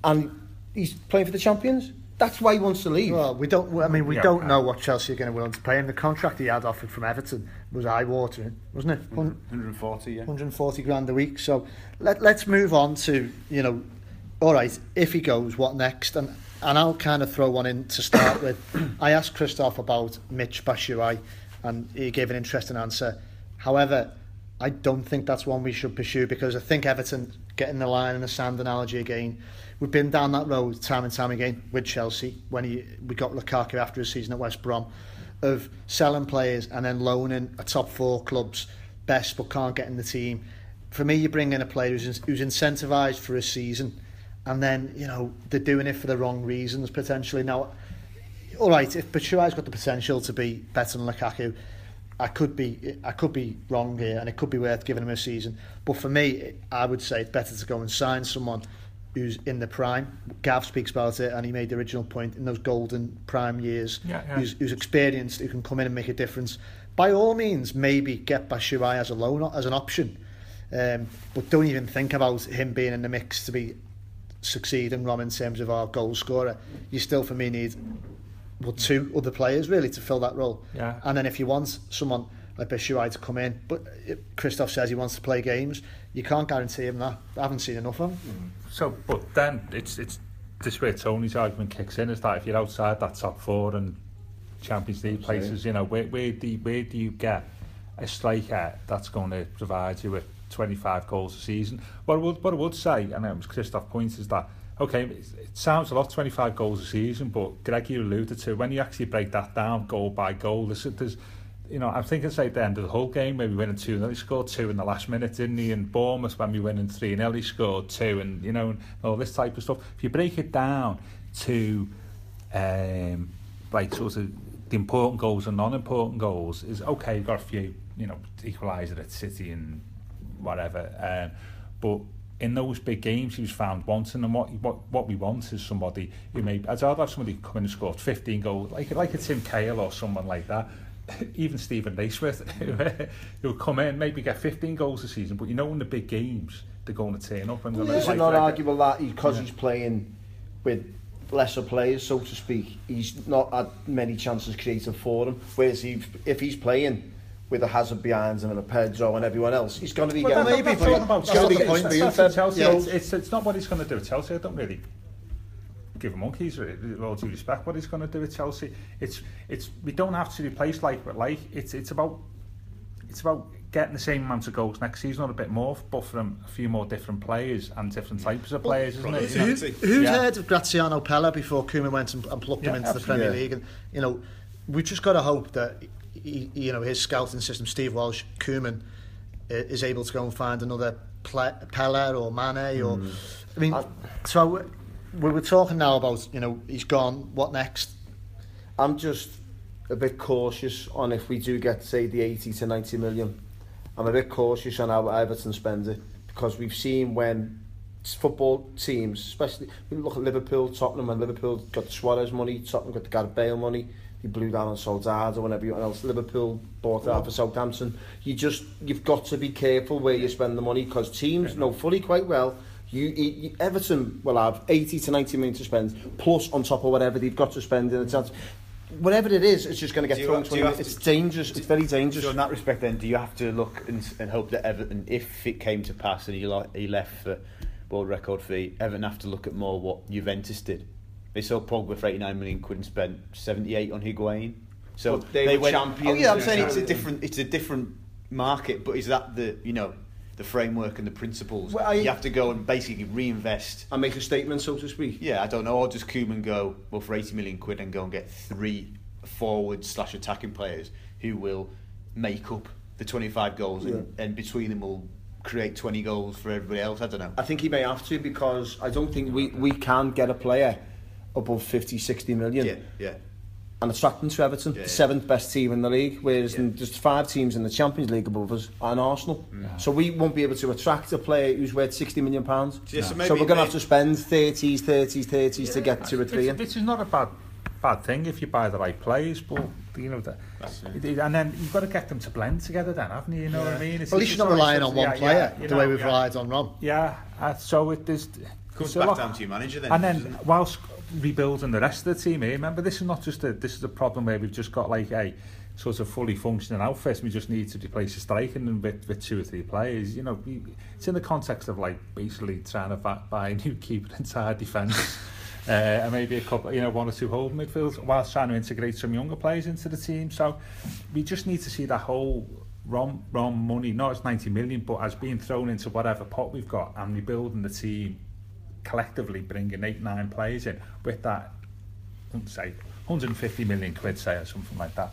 and he's playing for the champions. That's why he wants to leave. Well, we don't. I mean, we Yeah, don't okay. know what Chelsea are going to willing to pay him. The contract he had offered from Everton was eye-watering, wasn't it? 140, yeah. 140 grand a week. So let, let's move on to, you know, all right, if he goes, what next? And and I'll kind of throw one in to start with. I asked Kristof about Mitch Batshuayi, and he gave an interesting answer. However, I don't think that's one we should pursue because I think Everton getting the line in the sand analogy again. We've been down that road time and time again with Chelsea when he, we got Lukaku after his season at West Brom of selling players and then loaning a top four clubs best but can't get in the team for me, you bring in a player who's, who's incentivised for a season, and then you know they're doing it for the wrong reasons potentially. Now, all right, if Batshuayi's got the potential to be better than Lukaku, I could be I could be wrong here, and it could be worth giving him a season. But for me, I would say it's better to go and sign someone who's in the prime. Gav speaks about it, and he made the original point in those golden prime years. Yeah, yeah. Who's, who's experienced, who can come in and make a difference. By all means, maybe get Batshuayi as a loan as an option, um, but don't even think about him being in the mix to be succeeding Rom in terms of our goal scorer. You still, for me, need well, two other players really to fill that role. Yeah. And then if you want someone like Batshuayi to come in, but Kristof says he wants to play games, you can't guarantee him that. I haven't seen enough of him. So, but then it's it's this where Tony's argument kicks in is that if you're outside that top four and Champions League places, you know, where where do you, where do you get a striker that's going to provide you with 25 goals a season? What I would what I would say, and it was Kristof points, is that okay, it, sounds a lot, 25 goals a season, but Greg, you alluded to when you actually break that down goal by goal, there's, there's you know, I'm thinking say at the end of the whole game, maybe winning 2 0, he scored two in the last minute, didn't he? And Bournemouth, when we winning 3 0, he scored two, and you know, and all this type of stuff. If you break it down to um, like sort of the important goals and non-important goals, is okay, you've got a few, you know, equaliser at City and whatever, um, but in those big games he was found wanting and what what what we want is somebody who may I'd have somebody come in and scored 15 goals like like a Tim Cahill or someone like that even Steven Naismith, who'll come in, maybe get 15 goals a season, but you know in the big games, they're going to turn up. And well, going is to it not arguable that because yeah. he's playing with lesser players, so to speak, he's not had many chances created for him, whereas he, if he's playing with a Hazard behind him and a Pedro and everyone else, he's going to be well, getting... Maybe, but about it's going to be point. It's, it's, Chelsea, yeah. it's, it's, it's not what he's going to do at Chelsea, I don't really give him monkeys with all due respect what he's going to do at Chelsea. It's it's we don't have to replace like but like it's it's about it's about getting the same amount of goals next season or a bit more but from a few more different players and different types of players isn't it? Who, who's yeah. heard of Graziano Pellè before Koeman went and, and plucked yeah, him into the Premier yeah. League? And you know we've just got to hope that he, you know his scouting system Steve Walsh Koeman is able to go and find another Pellè or Mane or mm. I mean I, so we were talking now about, you know, he's gone, what next? I'm just a bit cautious on if we do get, say, the 80 to 90 million. I'm a bit cautious on how Everton spend it because we've seen when football teams, especially you look at Liverpool, Tottenham, and Liverpool got the Suarez money, Tottenham got the Gareth Bale money, he blew down on Soldado and everyone else. Liverpool bought out for Southampton. You just, you've got to be careful where you spend the money because teams know fully quite well You, you, Everton will have 80 to 90 million to spend, plus on top of whatever they've got to spend in the chance. Whatever it is, it's just going to get thrown. To, it's to, dangerous. It's very dangerous. So in that respect, then, do you have to look and, and hope that Everton, if it came to pass and he, he left for world record fee, Everton have to look at more what Juventus did. They sold Pogba for 89 million quid and spent 78 on Higuain. So but they, they went, champions. Oh yeah, I'm saying it's a different, it's a different market. But is that the you know the framework and the principles. Well, I, you have to go and basically reinvest. And make a statement, so to speak. Yeah, I don't know. Or does Koeman go, well, for 80 million quid and go and get three forward slash attacking players who will make up the 25 goals yeah. and, and between them will create 20 goals for everybody else? I don't know. I think he may have to because I don't think we, we can get a player above 50, 60 million. Yeah, yeah and attract them to Everton, yeah, the seventh best team in the league, whereas yeah. there's five teams in the Champions League above us and Arsenal. Yeah. So we won't be able to attract a player who's worth 60 million pounds. Yeah, so, so we're going to have to spend 30s, 30s, 30s yeah, to get to a three. This is not a bad bad thing if you buy the right players, but you know that, and then you've got to get them to blend together. Then, haven't you? You know yeah. what I mean? It's, well, at least you're not relying on one yeah, player yeah, the know, way we've yeah. relied on Rom. Yeah, uh, so it is. Comes back down to your manager then. And then, whilst rebuilding the rest of the team here. Remember, this is not just a this is a problem where we've just got like a sort of fully functioning outfit. We just need to replace the striking and with, with two or three players. You know, we, it's in the context of like basically trying to buy a new keeper inside defence. uh, and maybe a couple, you know, one or two hold midfields, whilst trying to integrate some younger players into the team. So we just need to see that whole ROM, ROM money, not as 90 million, but as being thrown into whatever pot we've got and rebuilding the team collectively bringing eight, nine players in with that, say, 150 million quid, say, or something like that.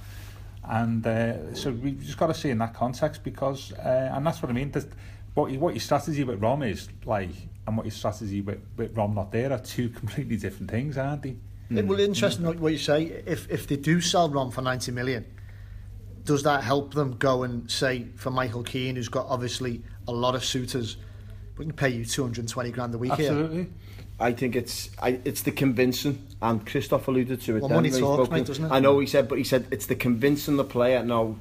And uh, so we've just got to see in that context because, uh, and that's what I mean, there's, what your, what your strategy with Rom is like, and what your strategy with, with Rom not there are two completely different things, aren't they? It will interesting what what you say. If if they do sell Rom for 90 million, does that help them go and say for Michael Keane, who's got obviously a lot of suitors, we can pay you 220 grand a week here. Absolutely. I think it's I, it's the convincing, and Kristof alluded to it. Well, then money talks, mate, doesn't it? I know he said, but he said it's the convincing the player. No,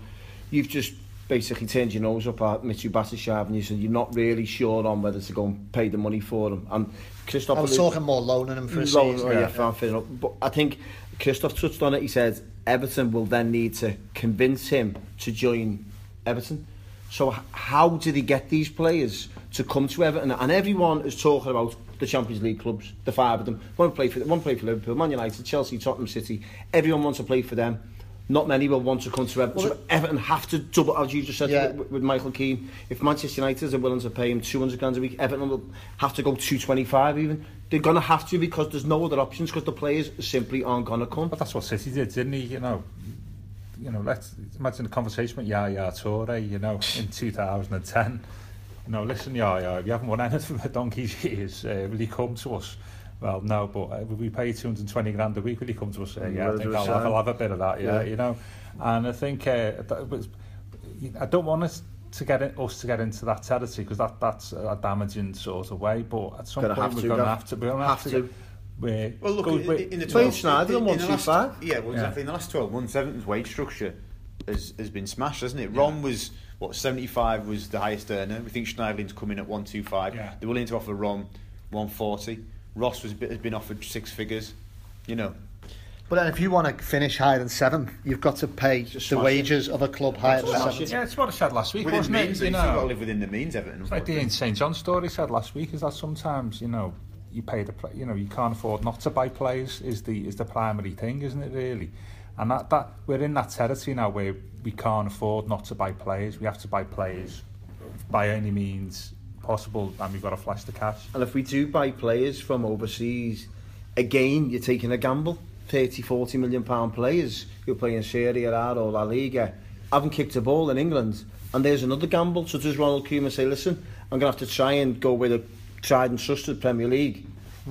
you've just basically turned your nose up at Michy Batshuayi and you said you're not really sure on whether to go and pay the money for him. And Kristof I was alluded- talking more loaning him for a Loan, season. oh, yeah, fine, fair enough. But I think Kristof touched on it. He said Everton will then need to convince him to join Everton. So how do they get these players to come to Everton? And everyone is talking about the Champions League clubs, the five of them. One play for one play for Liverpool, Man United, Chelsea, Tottenham City. Everyone wants to play for them. Not many will want to come to Everton. so Everton have to double, as you just said Yeah. with, with Michael Keane. If Manchester United are willing to pay him 200 grand a week, Everton will have to go 225 even. They're going to have to because there's no other options because the players simply aren't going to come. But that's what City did, didn't he? You know, you know. Let's imagine a conversation with Yaya Toure. You know, in 2010. You know, listen, Yaya, if you haven't won anything for donkey's years, uh, will you come to us? Well, no, but uh, we pay 220 grand a week. Will you come to us? Uh, yeah, I think I'll have. I'll have a bit of that. Yeah, Yeah. you know. And I think uh, that was, I don't want us to get in, us to get into that territory because that that's a damaging sort of way. But at some Gonna point we're going to have to. We're going to have, to. To. Well, look, go- in, in the Playing 12, Schneiderlin, on in the last- 125. Yeah, well, exactly. In the last 12 months, Everton's wage structure has, has been smashed, hasn't it? Rom was, what, 75 was the highest earner. We think Schneiderlin's coming at 125. Yeah. They're willing to offer Rom 140. Ross was, has been offered six figures. You know, But then if you want to finish higher than seven, you've got to pay the smash wages of a club higher than Smash seven. Yeah, it's what I said last week, within wasn't means, it? You you've got to know, live within the means, Everton. it's like the Ian St John story said last week is that sometimes you know you pay the play, you know you can't afford not to buy players is the is the primary thing, isn't it? Really, and that that we're in that territory now where we can't afford not to buy players. We have to buy players by any means possible, and we've got to flash the cash. And if we do buy players from overseas, again, you're taking a gamble. 30, 40 million pound players who play in Serie A or La Liga haven't kicked a ball in England. And there's another gamble. So does Ronald Koeman say, listen, I'm going to have to try and go with a tried and trusted Premier League?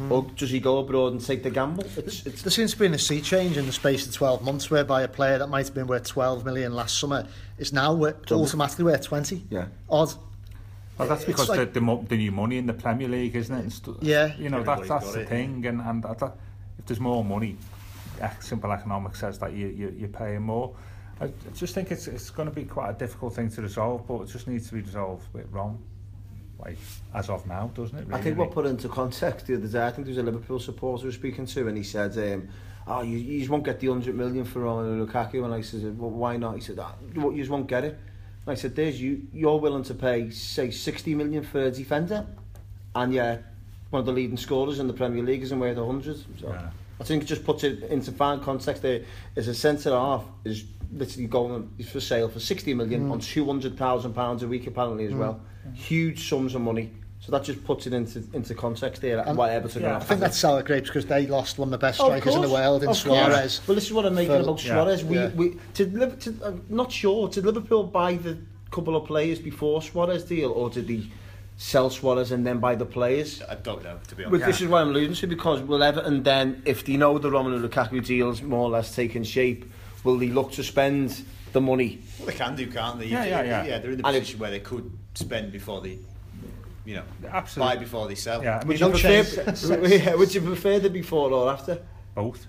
Or does he go abroad and take the gamble? It's, it's There seems to be a sea change in the space of 12 months whereby a player that might have been worth 12 million last summer is now worth, automatically worth 20. Yeah. Odd. Well, that's because like- the, the, the new money in the Premier League, isn't it? And stu- Yeah. You know, that, Everybody's the it, thing. And, and that, that, if there's more money, simple economics says that you, you, you're paying more. I just think it's, it's going to be quite a difficult thing to resolve, but it just needs to be resolved with Rom, like, as of now, doesn't it? I think what put into context the other day, I think there was a Liverpool supporter we were speaking to, and he said, um, "Oh, you, you just won't get the hundred million for Romelu Lukaku." And I said, "Well, why not?" He said, ah, "You you just won't get it." And I said, "There's you. You're willing to pay, say, sixty million for a defender, and yeah, one of the leading scorers in the Premier League isn't worth a hundred. So Yeah. I think it just puts it into fine context. There is a centre half is literally going for sale for 60 million mm. on 200,000 pounds a week apparently as mm. well. Huge sums of money. So that just puts it into into context there. And what Everton yeah, are I think that's sour grapes because they lost one of the best Oh, strikers in the world in of Suarez. course. Well, this is what I'm making For- about Yeah. Suarez. We, Yeah. we did Liv- to, I'm not sure. Did Liverpool buy the couple of players before Suarez deal, or did he sell Suarez and then buy the players? I don't know, to be honest. But this is why I'm alluding to because will Everton then, if they know the Romelu Lukaku deal's more or less taking shape, will they look to spend the money? Well, they can do, can't they? Yeah, yeah, yeah. Yeah, they're in the And it- position where they could spend before they, you know, Absolutely. buy before they sell. Yeah, Would you, no prefer, change. yeah, would you prefer the before or after? both.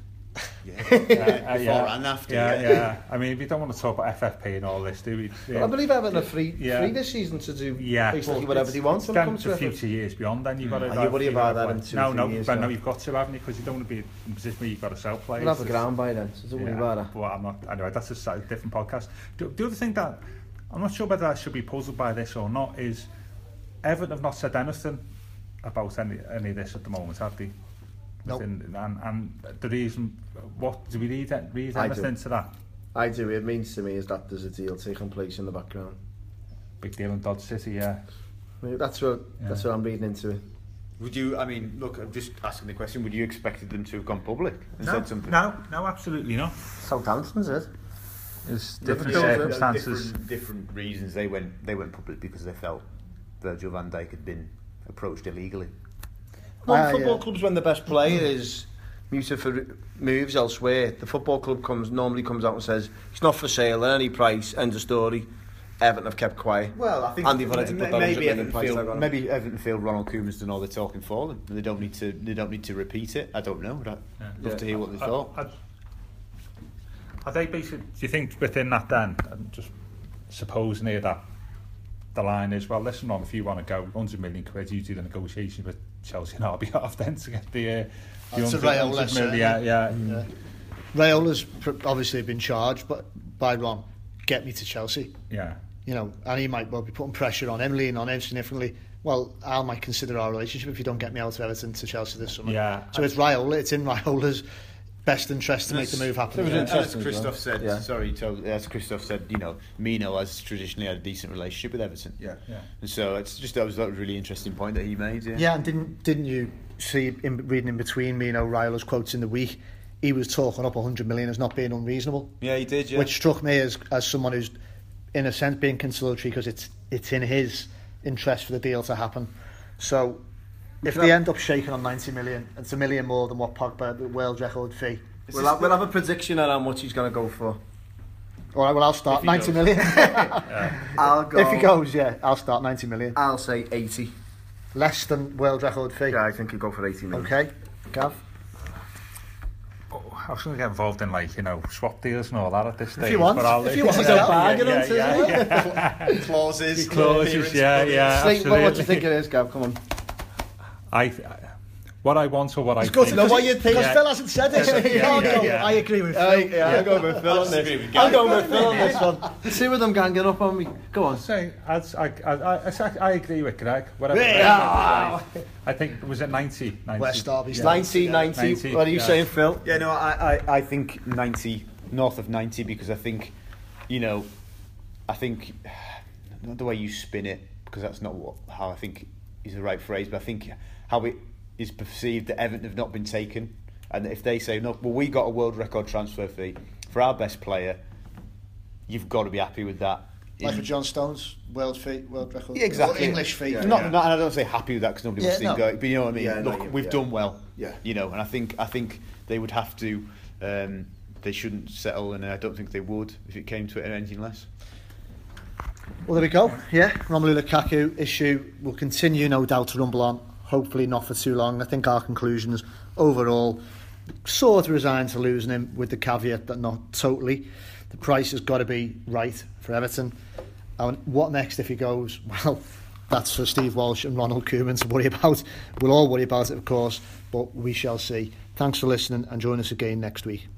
Yeah. Yeah, Before and after, Yeah, yeah. yeah. I mean, we don't want to talk about FFP and all this, do we? Yeah. I believe Everton are free, Yeah. free this season to do Yeah, basically but whatever it's- they want it's down comes to to future years beyond. Then you've got to. Mm. you worry about that in two or No, three no, years, but no, you've got to, haven't you? Because you don't want to be in a position where you've got to sell players. We'll have a ground by then, so don't worry about that. Well, I'm not. Anyway, that's a slightly different podcast. The, the other thing that I'm not sure whether I should be puzzled by this or not is Everton have not said anything about any any of this at the moment, have they? Nope. Within- and, and the reason, what do we read? Read I do. anything to that? I do. It means to me is that there's a deal taking place in the background. Big deal in Dodge City, yeah. I mean, That's what Yeah. that's what I'm reading into it. Would you? I mean, look, I'm just asking the question. Would you expected them to have gone public and said something? no, no, absolutely not. Southampton's it. There's different Yeah, circumstances. Different, different reasons they went. They went public because they felt Virgil van Dijk had been approached illegally. Well, Ah, football yeah. clubs, when the best player is muted for moves elsewhere, the football club comes normally comes out and says it's not for sale at any price. End of story. Everton have kept quiet. Well, I think and they've had to put that 100 maybe million Everton price tag feel on it. maybe Everton feel Ronald Koeman's done all the talking for them. They don't need to. They don't need to repeat it. I don't know. I'd Yeah. love Yeah. to hear what they Are- thought. Are, are they basically? Do you think within that then? I'm just supposing here that the line is well. Listen, on if you want to go 100 million quid, you do the negotiation with Chelsea on our behalf then to get the. Uh, the That's a 100 Raiola, certainly. yeah, yeah. Yeah. Raiola's obviously been charged but by Ron, get me to Chelsea. yeah. You know, and he might well be putting pressure on him, leaning on him significantly. Well, I might consider our relationship if you don't get me out of Everton to Chelsea this summer. Yeah. So it's Raiola, it's in Raiola's best interest to make the move happen. Yeah. As interesting Kristof said, Yeah. sorry, to, as Kristof said, you know, Mino has traditionally had a decent relationship with Everton. Yeah. Yeah. And so it's just that was that was a really interesting point that he made. Yeah. Yeah, and didn't didn't you see in, reading in between me, you know, Raiola's quotes in the week? He was talking up 100 million as not being unreasonable. Yeah, he did. Yeah. which struck me as as someone who's in a sense being conciliatory because it's it's in his interest for the deal to happen. So if can they have- end up shaking on 90 million, it's a million more than what Pogba the world record fee. We'll have, we'll have a prediction on how much he's going to go for. All right, well I'll start If he 90 goes. million. I'll go. if he goes, yeah, I'll start 90 million. I'll say 80. Less than world record fee. Yeah, I think he'll go for 80 million. Okay, Gav. Oh, I was going to get involved in like you know swap deals and all that at this stage. If you want. but I'll, If you want, yeah, Gav. yeah, bargain yeah, on to, yeah, yeah. clauses. Clauses, yeah, yeah, Say, well, what do you think it is, Gav? Come on. I, what I want or what I It's good think. to know what you think. think. Because Yeah. Phil hasn't said it. Yeah, yeah, yeah, yeah. I agree with Phil. Uh, yeah, I'll go with Phil on this. with I'm going with Phil on this one. The two of them ganging up on me. Go on. So, as I, I, I, I, I agree with Greg. Whatever. Yeah. I think was it 90? 90? West Derby Yeah. 90, 90. 90, What are you yeah. saying, Phil? Yeah, no, I, I, I think 90, north of 90, because I think, you know, I think, not the way you spin it, because that's not what how I think is the right phrase, but I think how it is perceived that Everton have not been taken. And if they say, no, well, we got a world record transfer fee for our best player, you've got to be happy with that. Like In- for John Stones, world fee, world record. Yeah, exactly. Or English fee. Yeah, not, not, and I don't say happy with that because nobody wants Yeah, to no. go. But you know what I mean. Yeah, Look, yeah, we've yeah. done well. Yeah. You know, and I think I think they would have to. Um, they shouldn't settle, and I don't think they would if it came to it or anything less. Well, there we go. Yeah, Romelu Lukaku issue will continue, no doubt, to rumble on. Hopefully, not for too long. I think our conclusions overall sort of resigned to losing him, with the caveat that not totally. The price has got to be right for Everton. And what next if he goes? Well, that's for Steve Walsh and Ronald Koeman to worry about. We'll all worry about it, of course, but we shall see. Thanks for listening and join us again next week.